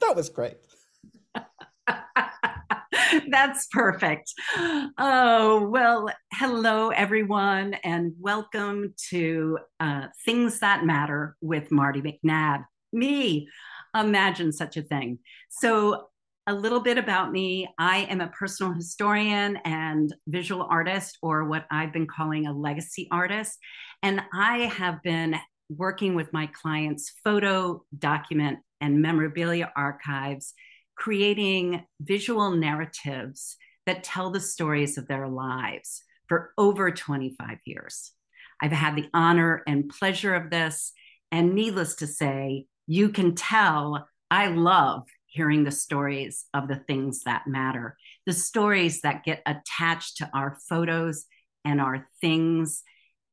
that was great. That's perfect. Oh, well, hello, everyone, and welcome to uh, Things That Matter with Marty McNabb. Me, imagine such a thing. So, a little bit about me I am a personal historian and visual artist, or what I've been calling a legacy artist. And I have been working with my clients' photo, document, and memorabilia archives creating visual narratives that tell the stories of their lives for over 25 years. I've had the honor and pleasure of this. And needless to say, you can tell I love hearing the stories of the things that matter, the stories that get attached to our photos and our things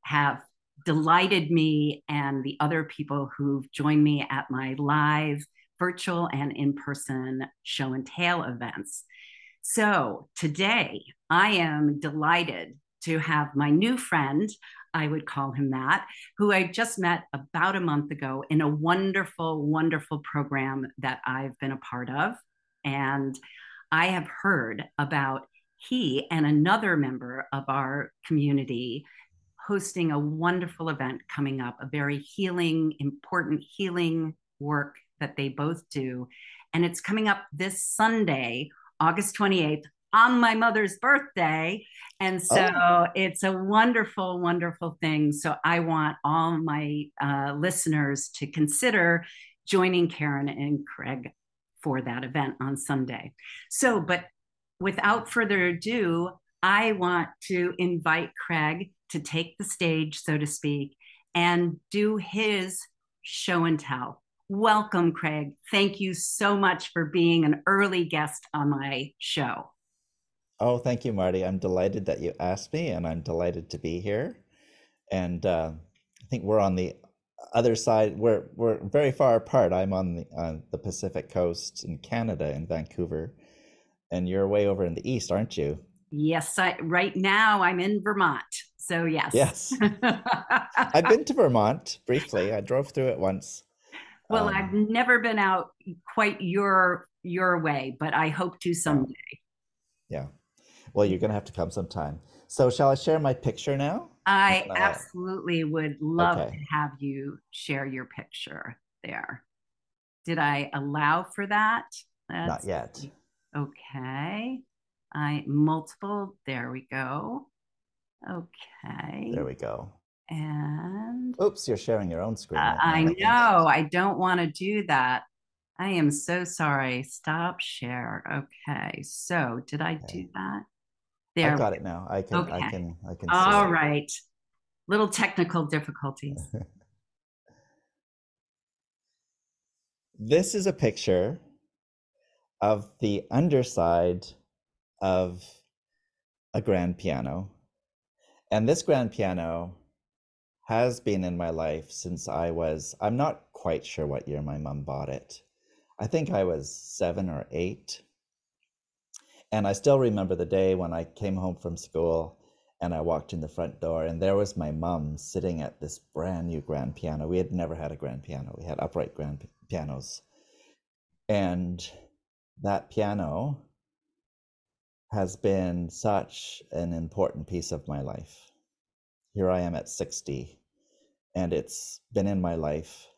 have delighted me and the other people who've joined me at my live virtual and in person show and tell events. So today I am delighted to have my new friend, I would call him that, who I just met about a month ago in a wonderful, wonderful program that I've been a part of. And I have heard about he and another member of our community hosting a wonderful event coming up, a very healing, important healing work that they both do. And it's coming up this Sunday, August 28th, on my mother's birthday. And so oh. it's a wonderful, wonderful thing. So I want all my uh, listeners to consider joining Karen and Craig for that event on Sunday. So, but without further ado, I want to invite Craig to take the stage, so to speak, and do his show and tell. Welcome, Craig. Thank you so much for being an early guest on my show. Oh, thank you, Marty. I'm delighted that you asked me, and I'm delighted to be here. And uh, I think we're on the other side. We're we're very far apart. I'm on the on the Pacific coast in Canada, in Vancouver, and you're way over in the east, aren't you? Yes, I, right now I'm in Vermont. So yes. Yes. I've been to Vermont briefly. I drove through it once. Well, um, I've never been out quite your your way, but I hope to someday. Yeah. Well, you're going to have to come sometime. So, shall I share my picture now? I absolutely would love okay. to have you share your picture there. Did I allow for that? That's, Not yet. Okay. I multiple. There we go. Okay. There we go. And oops, you're sharing your own screen. Uh, I know. I don't want to do that. I am so sorry. Stop share. Okay. So did I okay. do that? There. I got it now. I can. Okay. I can. I can. All right. Little technical difficulties. this is a picture of the underside of a grand piano. And this grand piano has been in my life since I was, I'm not quite sure what year my mom bought it. I think I was seven or eight. And I still remember the day when I came home from school and I walked in the front door, and there was my mom sitting at this brand new grand piano. We had never had a grand piano, we had upright grand pianos. And that piano has been such an important piece of my life here I am at 60, and it's been in my life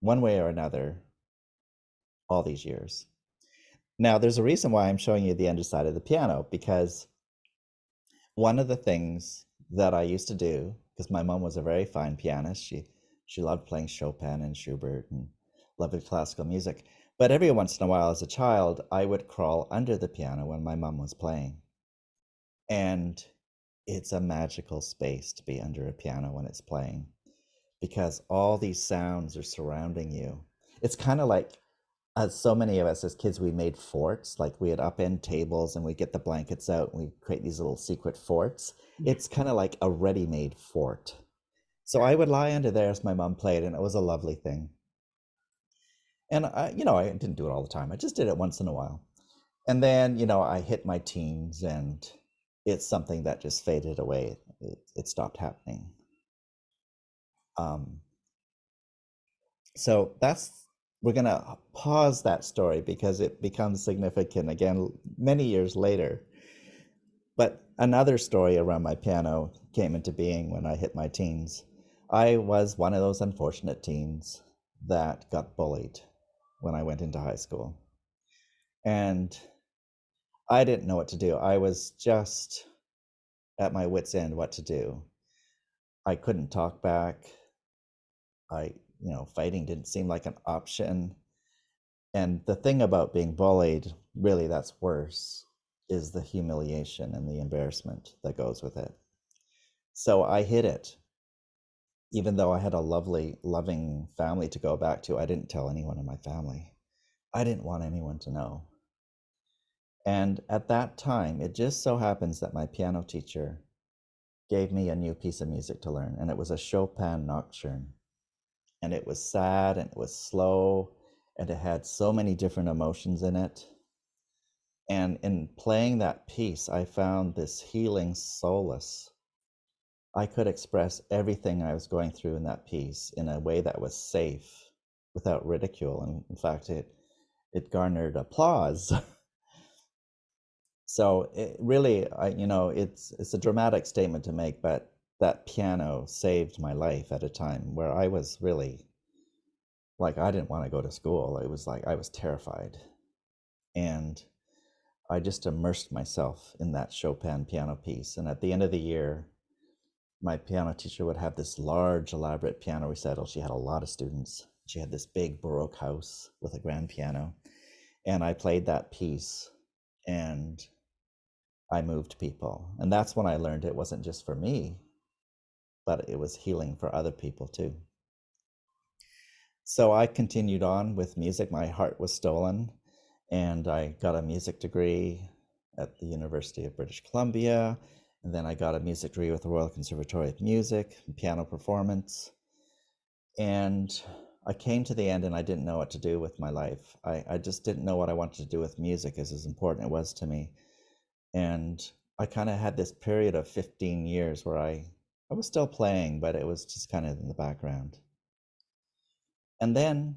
one way or another all these years. Now, there's a reason why I'm showing you the underside of the piano because one of the things that I used to do, because my mom was a very fine pianist, she she loved playing Chopin and Schubert and loved classical music. But every once in a while, as a child, I would crawl under the piano when my mom was playing. And it's a magical space to be under a piano when it's playing because all these sounds are surrounding you. It's kind of like as so many of us as kids, we made forts. Like we had upend tables and we get the blankets out and we create these little secret forts. Mm. It's kind of like a ready made fort. So I would lie under there as my mom played, and it was a lovely thing. And I, you know, I didn't do it all the time. I just did it once in a while. And then, you know, I hit my teens and it's something that just faded away. It, it stopped happening. Um, so that's we're going to pause that story because it becomes significant again many years later. But another story around my piano came into being when I hit my teens. I was one of those unfortunate teens that got bullied when I went into high school. And I didn't know what to do. I was just at my wits' end what to do. I couldn't talk back. I, you know, fighting didn't seem like an option. And the thing about being bullied, really, that's worse, is the humiliation and the embarrassment that goes with it. So I hid it. Even though I had a lovely, loving family to go back to, I didn't tell anyone in my family. I didn't want anyone to know. And at that time, it just so happens that my piano teacher gave me a new piece of music to learn, and it was a Chopin nocturne. And it was sad and it was slow, and it had so many different emotions in it. And in playing that piece, I found this healing solace. I could express everything I was going through in that piece in a way that was safe without ridicule. And in fact, it, it garnered applause. so it really I, you know it's it's a dramatic statement to make but that piano saved my life at a time where i was really like i didn't want to go to school it was like i was terrified and i just immersed myself in that chopin piano piece and at the end of the year my piano teacher would have this large elaborate piano recital she had a lot of students she had this big baroque house with a grand piano and i played that piece and I moved people. And that's when I learned it wasn't just for me, but it was healing for other people too. So I continued on with music. My heart was stolen, and I got a music degree at the University of British Columbia. And then I got a music degree with the Royal Conservatory of Music, piano performance. And I came to the end and I didn't know what to do with my life. I, I just didn't know what I wanted to do with music as, as important it was to me and I kind of had this period of 15 years where I I was still playing, but it was just kind of in the background. And then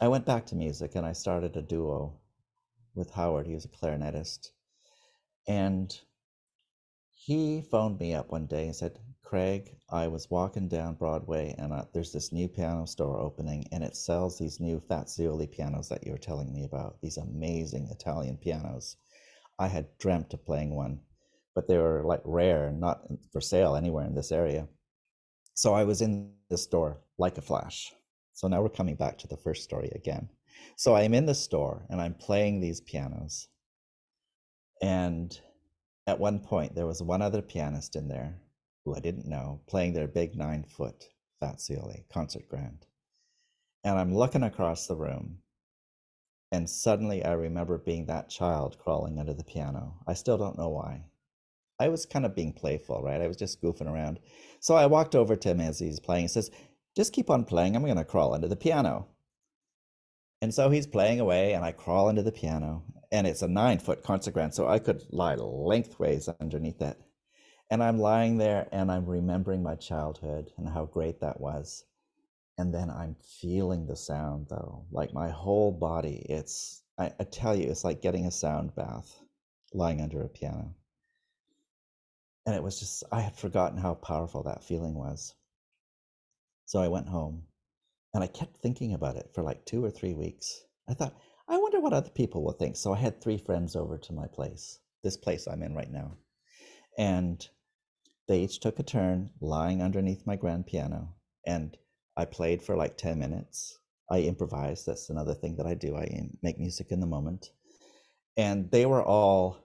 I went back to music and I started a duo with Howard. He was a clarinetist. And he phoned me up one day and said, Craig, I was walking down Broadway and uh, there's this new piano store opening and it sells these new Fazioli pianos that you were telling me about, these amazing Italian pianos. I had dreamt of playing one, but they were like rare not for sale anywhere in this area. So I was in the store like a flash. So now we're coming back to the first story again. So I'm in the store and I'm playing these pianos. And at one point, there was one other pianist in there who I didn't know playing their big nine foot Fazioli concert grand. And I'm looking across the room and suddenly I remember being that child crawling under the piano. I still don't know why. I was kind of being playful, right? I was just goofing around. So I walked over to him as he's playing. He says, Just keep on playing. I'm going to crawl under the piano. And so he's playing away, and I crawl under the piano. And it's a nine foot concert grand, so I could lie lengthways underneath it. And I'm lying there and I'm remembering my childhood and how great that was and then I'm feeling the sound though, like my whole body. It's, I, I, tell you, it's like getting a sound bath lying under a piano. And it was just, I had forgotten how powerful that feeling was. So I went home and I kept thinking about it for like two or three weeks. I thought, I wonder what other people will think. So I had three friends over to my place, this place I'm in right now. And they each took a turn lying underneath my grand piano. And I played for like 10 minutes. I improvised. That's another thing that I do. I make music in the moment. And they were all,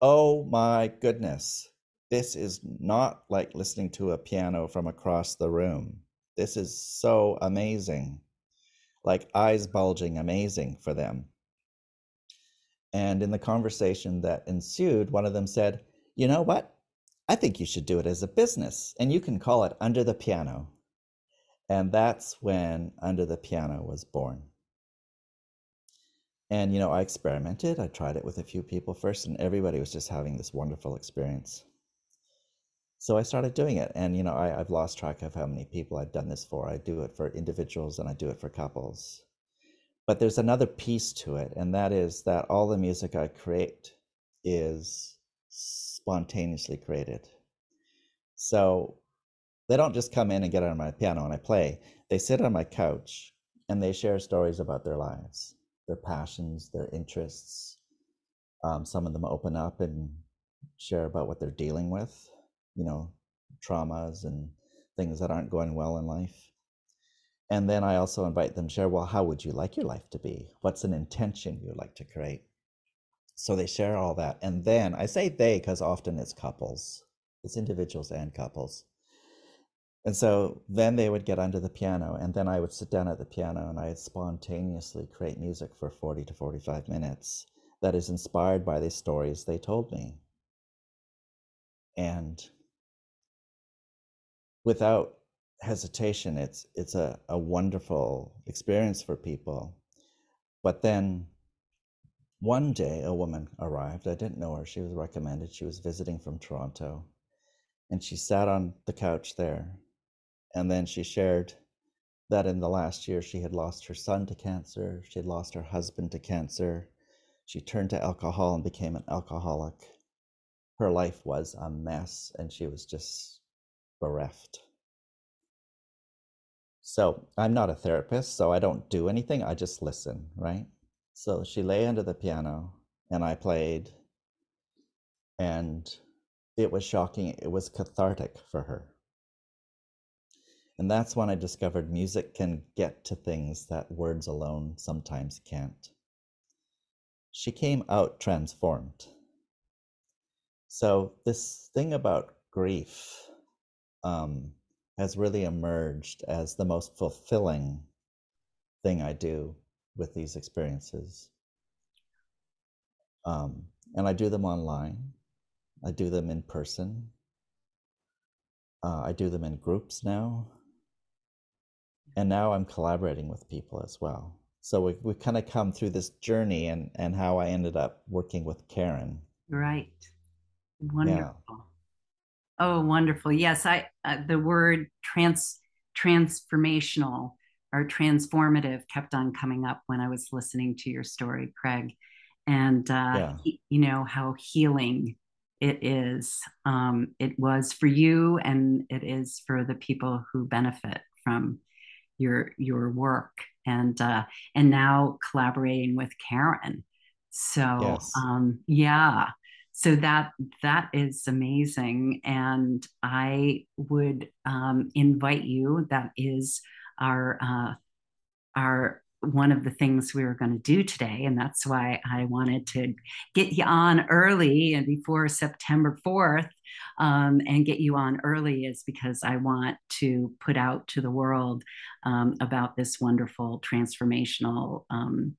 oh my goodness, this is not like listening to a piano from across the room. This is so amazing. Like eyes bulging, amazing for them. And in the conversation that ensued, one of them said, You know what? I think you should do it as a business and you can call it Under the Piano. And that's when Under the Piano was born. And, you know, I experimented. I tried it with a few people first, and everybody was just having this wonderful experience. So I started doing it. And, you know, I, I've lost track of how many people I've done this for. I do it for individuals and I do it for couples. but there's another piece to it, and that is that all the music I create is spontaneously created. So they don't just come in and get on my piano and I play. They sit on my couch and they share stories about their lives, their passions, their interests. Um, some of them open up and share about what they're dealing with, you know, traumas and things that aren't going well in life. And then I also invite them to share, well, how would you like your life to be? What's an intention you'd like to create? So they share all that. And then I say they because often it's couples, it's individuals and couples. And so then they would get under the piano, and then I would sit down at the piano and I'd spontaneously create music for 40 to 45 minutes that is inspired by the stories they told me. And without hesitation, it's it's a, a wonderful experience for people. But then one day a woman arrived. I didn't know her. She was recommended. She was visiting from Toronto. And she sat on the couch there. And then she shared that in the last year she had lost her son to cancer. She had lost her husband to cancer. She turned to alcohol and became an alcoholic. Her life was a mess and she was just bereft. So I'm not a therapist, so I don't do anything. I just listen, right? So she lay under the piano and I played, and it was shocking. It was cathartic for her. And that's when I discovered music can get to things that words alone sometimes can't. She came out transformed. So, this thing about grief um, has really emerged as the most fulfilling thing I do with these experiences. Um, and I do them online, I do them in person, uh, I do them in groups now. And now I'm collaborating with people as well. So we, we kind of come through this journey and, and how I ended up working with Karen. Right. Wonderful. Yeah. Oh, wonderful. Yes, I uh, the word trans transformational or transformative kept on coming up when I was listening to your story, Craig, and uh, yeah. he, you know how healing it is. Um, it was for you, and it is for the people who benefit from your your work, and uh, and now collaborating with Karen. So yes. um, yeah, so that that is amazing, and I would um, invite you. That is our uh, our one of the things we were going to do today and that's why i wanted to get you on early and before september 4th um, and get you on early is because i want to put out to the world um, about this wonderful transformational um,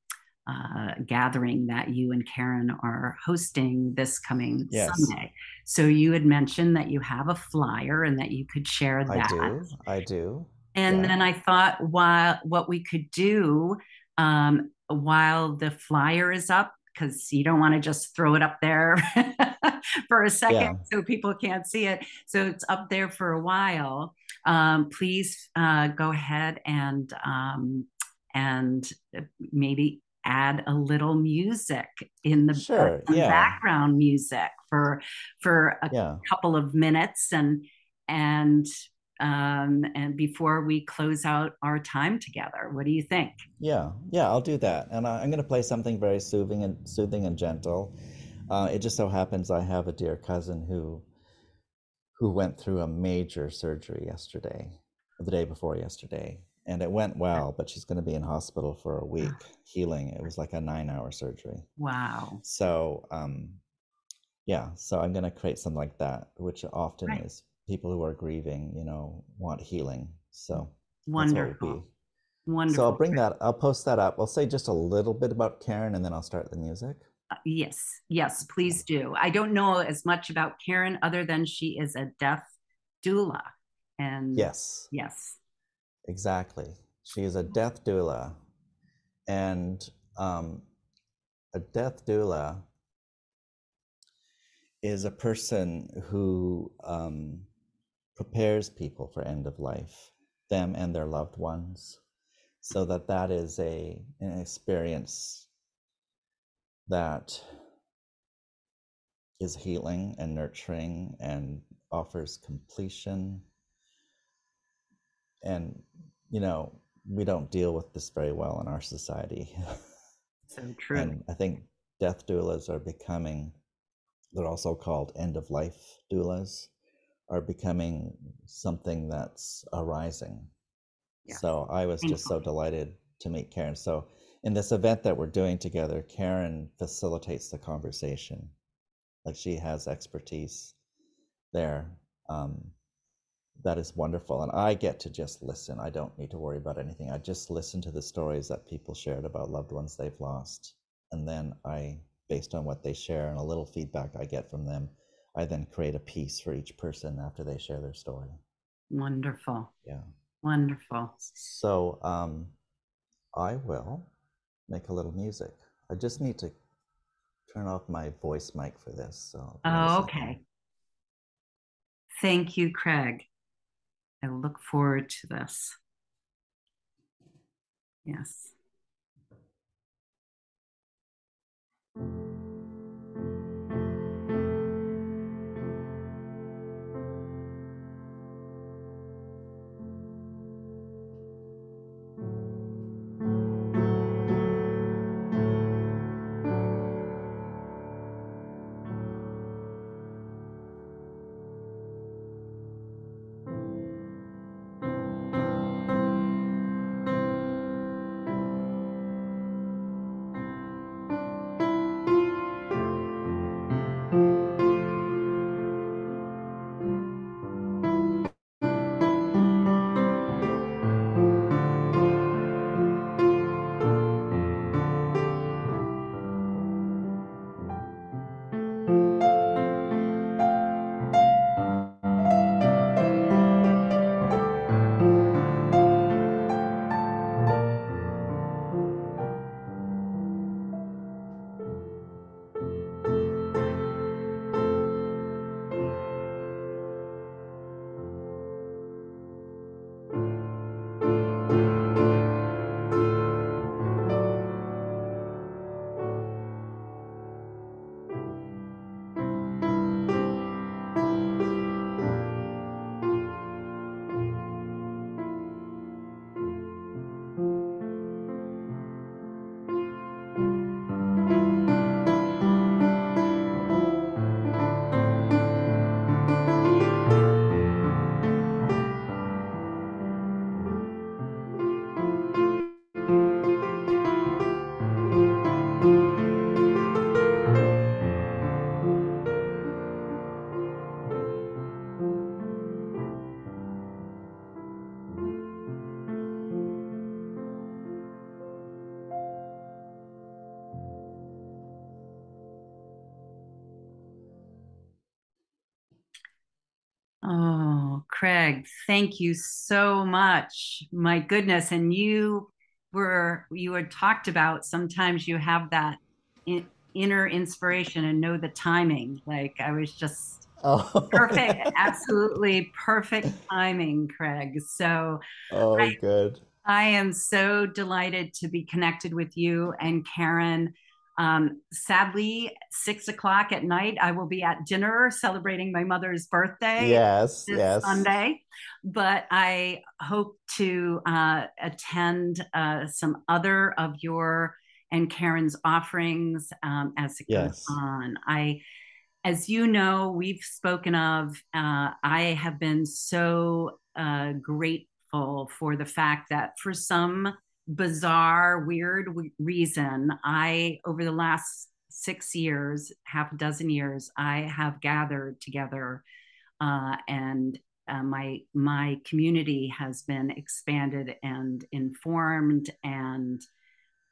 uh, gathering that you and Karen are hosting this coming yes. Sunday. So you had mentioned that you have a flyer and that you could share that. I do. I do. And yeah. then I thought, while what we could do um, while the flyer is up, because you don't want to just throw it up there for a second yeah. so people can't see it. So it's up there for a while. Um, please uh, go ahead and um, and maybe add a little music in the sure, yeah. background music for for a yeah. couple of minutes and and um, and before we close out our time together. What do you think? Yeah, yeah, I'll do that. And I, am going to play something very soothing and soothing and gentle. Uh, it just so happens I have a dear cousin who who went through a major surgery yesterday, the day before yesterday, and it went well. But she's going to be in hospital for a week healing. It was like a nine-hour surgery. Wow. So, um, yeah, so I'm going to create something like that, which often right. is people who are grieving, you know, want healing. So wonderful. Wonderful. So I'll bring that. I'll post that up. I'll say just a little bit about Karen, and then I'll start the music. Uh, yes, yes, please do. I don't know as much about Karen other than she is a death doula, and yes, yes, exactly. She is a death doula, and um, a death doula is a person who um, prepares people for end of life, them and their loved ones. so that that is a an experience that is healing and nurturing and offers completion and you know we don't deal with this very well in our society. So true. And i think death doulas are becoming they're also called end of life doulas are becoming something that's arising. Yeah. so i was just so delighted to meet karen. So in this event that we're doing together karen facilitates the conversation. Like she has expertise there um, that is wonderful and i get to just listen. I don't need to worry about anything. I just listen to the stories that people shared about loved ones they've lost and then i based on what they share and a little feedback i get from them i then create a piece for each person after they share their story. Wonderful. Yeah. Wonderful. So um, i will make a little music. I just need to turn off my voice mic for this so oh okay. Thank you, Craig. Look forward to this. Yes. Craig, thank you so much. My goodness. And you were, you had talked about sometimes you have that in, inner inspiration and know the timing. Like I was just oh. perfect, absolutely perfect timing, Craig. So, oh, I, good. I am so delighted to be connected with you and Karen. Um, sadly, six o'clock at night, I will be at dinner celebrating my mother's birthday. Yes, yes. Sunday, but I hope to uh, attend uh, some other of your and Karen's offerings um, as it yes. goes on. I, as you know, we've spoken of. Uh, I have been so uh, grateful for the fact that for some bizarre, weird reason, I, over the last six years, half a dozen years, I have gathered together uh, and uh, my my community has been expanded and informed and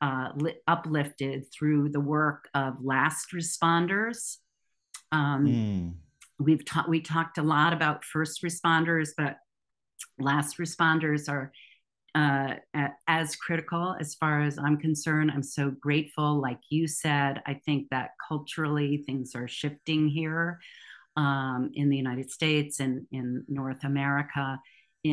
uh, li- uplifted through the work of last responders. Um, mm. We've talked we talked a lot about first responders, but last responders are uh, as critical as far as I'm concerned. I'm so grateful. Like you said, I think that culturally things are shifting here um, in the United States and in North America.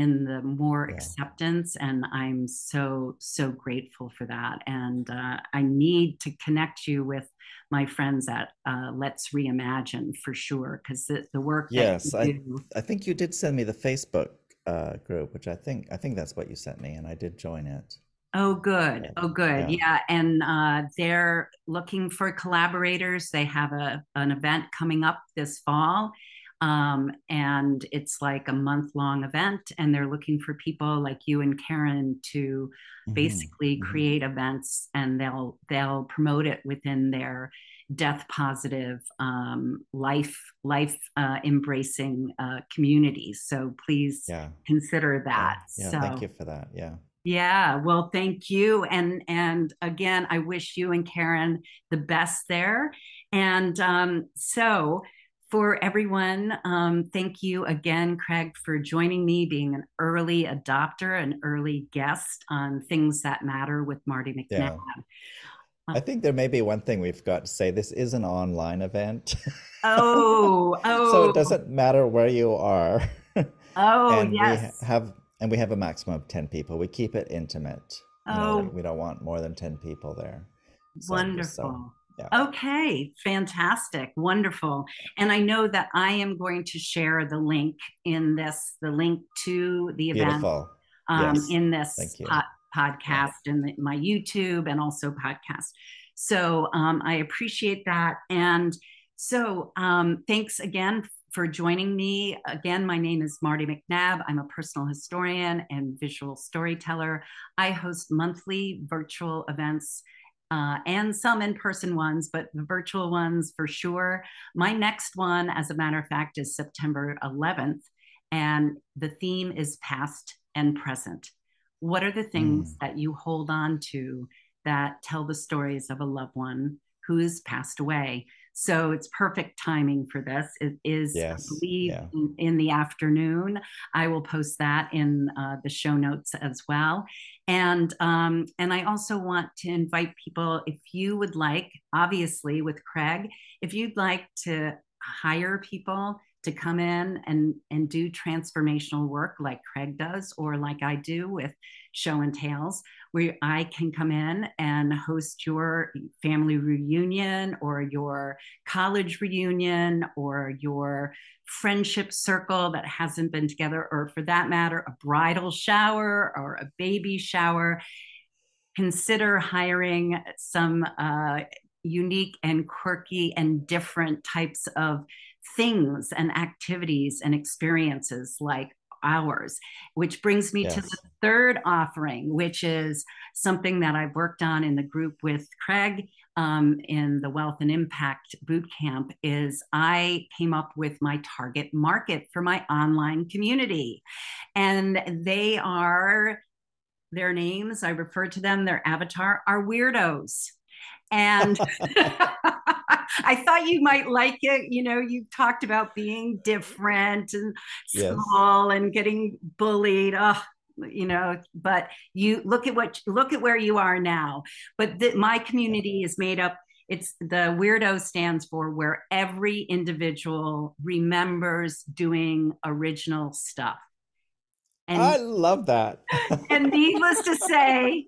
in the more Yeah. acceptance and i'm so so grateful for that and uh, i need to connect you with my friends at uh, let's reimagine for sure because the, the work Yes, that you I do I think you did send me the Facebook uh, group, which I think I think that's what you sent me, and I did join it. Oh, good. Oh, good. yeah. Yeah. And uh, they're looking for collaborators. They have a, an event coming up this fall. Um, and it's like a month long event. And they're looking for people like you and Karen to Mhm, basically mhm. create events and they'll they'll promote it within their death positive um, life life uh, embracing uh, communities. So please Yeah, consider yeah, that. yeah. So Thank you for that. Yeah. yeah, well, thank you. And and again, I wish you and Karen the best there. And um, so for everyone, um, thank you again, Craig, for joining me, being an early adopter, an early guest on Things That Matter with Marty McNabb. Yeah. I think there may be one thing we've got to say. This is an online event, Oh, oh, so it doesn't matter where you are. Oh, and we yes. ha- have and we have a maximum of 10 people. We keep it intimate. You know, Oh. we don't want more than 10 people there. So- Wonderful. so, yeah. Okay, fantastic, wonderful. And I know that I am going to share the link in this, the link to the event Beautiful. um, Yes, in this thank you. po- podcast and the, my YouTube and also podcast. So um, I appreciate that. And so um, thanks again for joining me. Again, my name is Marty McNabb. I'm a personal historian and visual storyteller. I host monthly virtual events. Uh, and some in person ones, but the virtual ones for sure. My next one, as a matter of fact, is September 11th, and the theme is past and present. What are the things Mm. that you hold on to that tell the stories of a loved one who has passed away? So it's perfect timing for this. It is, Yes, I believe, yeah. in, in the afternoon. I will post that in uh, the show notes as well. And um, and I also want to invite people if you would like, obviously with Craig, if you'd like to hire people to come in and and do transformational work like Craig does or like I do with Show and Tales, where I can come in and host your family reunion or your college reunion or your friendship circle that hasn't been together, or for that matter, a bridal shower or a baby shower. Consider hiring some uh, unique and quirky and different types of things and activities and experiences like ours, which brings me to the third offering, which is something that I've worked on in the group with Craig um, in the Wealth and Impact Boot Camp. Is I came up with my target market for my online community, and they are their names. I refer to them. Their avatar are weirdos, and. I thought you might like it. You know, you talked about being different and Yes. small and getting bullied. Oh, you know, but you look at what look at where you are now. But the, my community is made up. It's the weirdo stands for where every individual remembers doing original stuff. And I love that. and needless to say,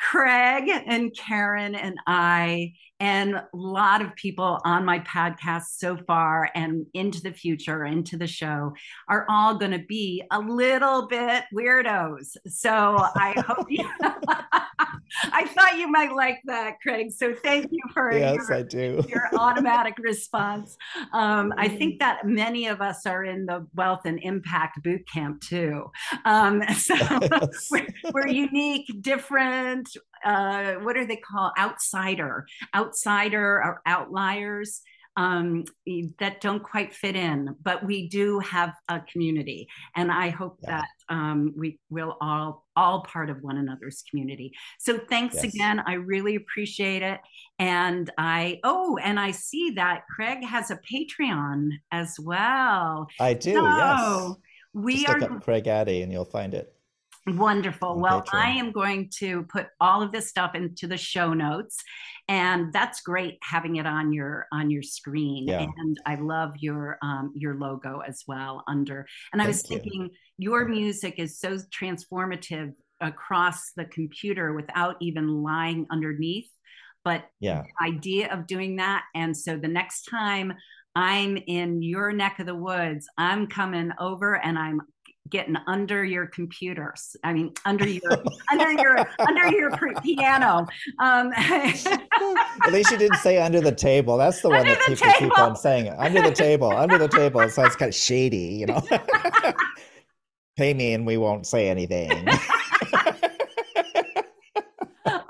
Craig and Karen and I, and a lot of people on my podcast so far and into the future, into the show, are all going to be a little bit weirdos. So I hope you. I thought you might like that, Craig. So thank you for yes, your I do. your automatic response. Um, I think that many of us are in the wealth and impact boot camp too. Um, so Yes. we're, we're unique, different. Uh, what are they called? Outsider, outsider, or outliers um, that don't quite fit in. But we do have a community, and I hope Yeah. that um, we will all all part of one another's community. So thanks Yes. again. I really appreciate it. And I oh, and I see that Craig has a Patreon as well. I do, So yes. we Just are look up Craig Addy and you'll find it. Wonderful. on Well, I am going to put all of this stuff into the show notes, and that's great having it on your on your screen. Yeah. And I love your um, your logo as well under. And I was Thank you. thinking your music is so transformative across the computer without even lying underneath. But Yeah. the idea of doing that, and so the next time I'm in your neck of the woods, I'm coming over and I'm getting under your computers. I mean, under your under your under your piano. Um, At least you didn't say under the table. That's the one Under that the people keep on saying. Under the table, under the table. It sounds kind of shady, you know. Pay me and we won't say anything.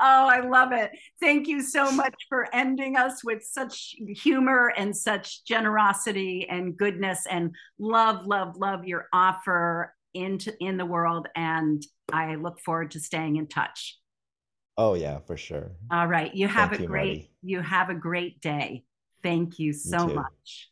oh, I love it. Thank you so much for ending us with such humor and such generosity and goodness and love, love, love your offer into in the world. And I look forward to staying in touch. oh yeah, for sure. All right. You have Thank a you, great Marty. you have a great day. Thank you so too. much.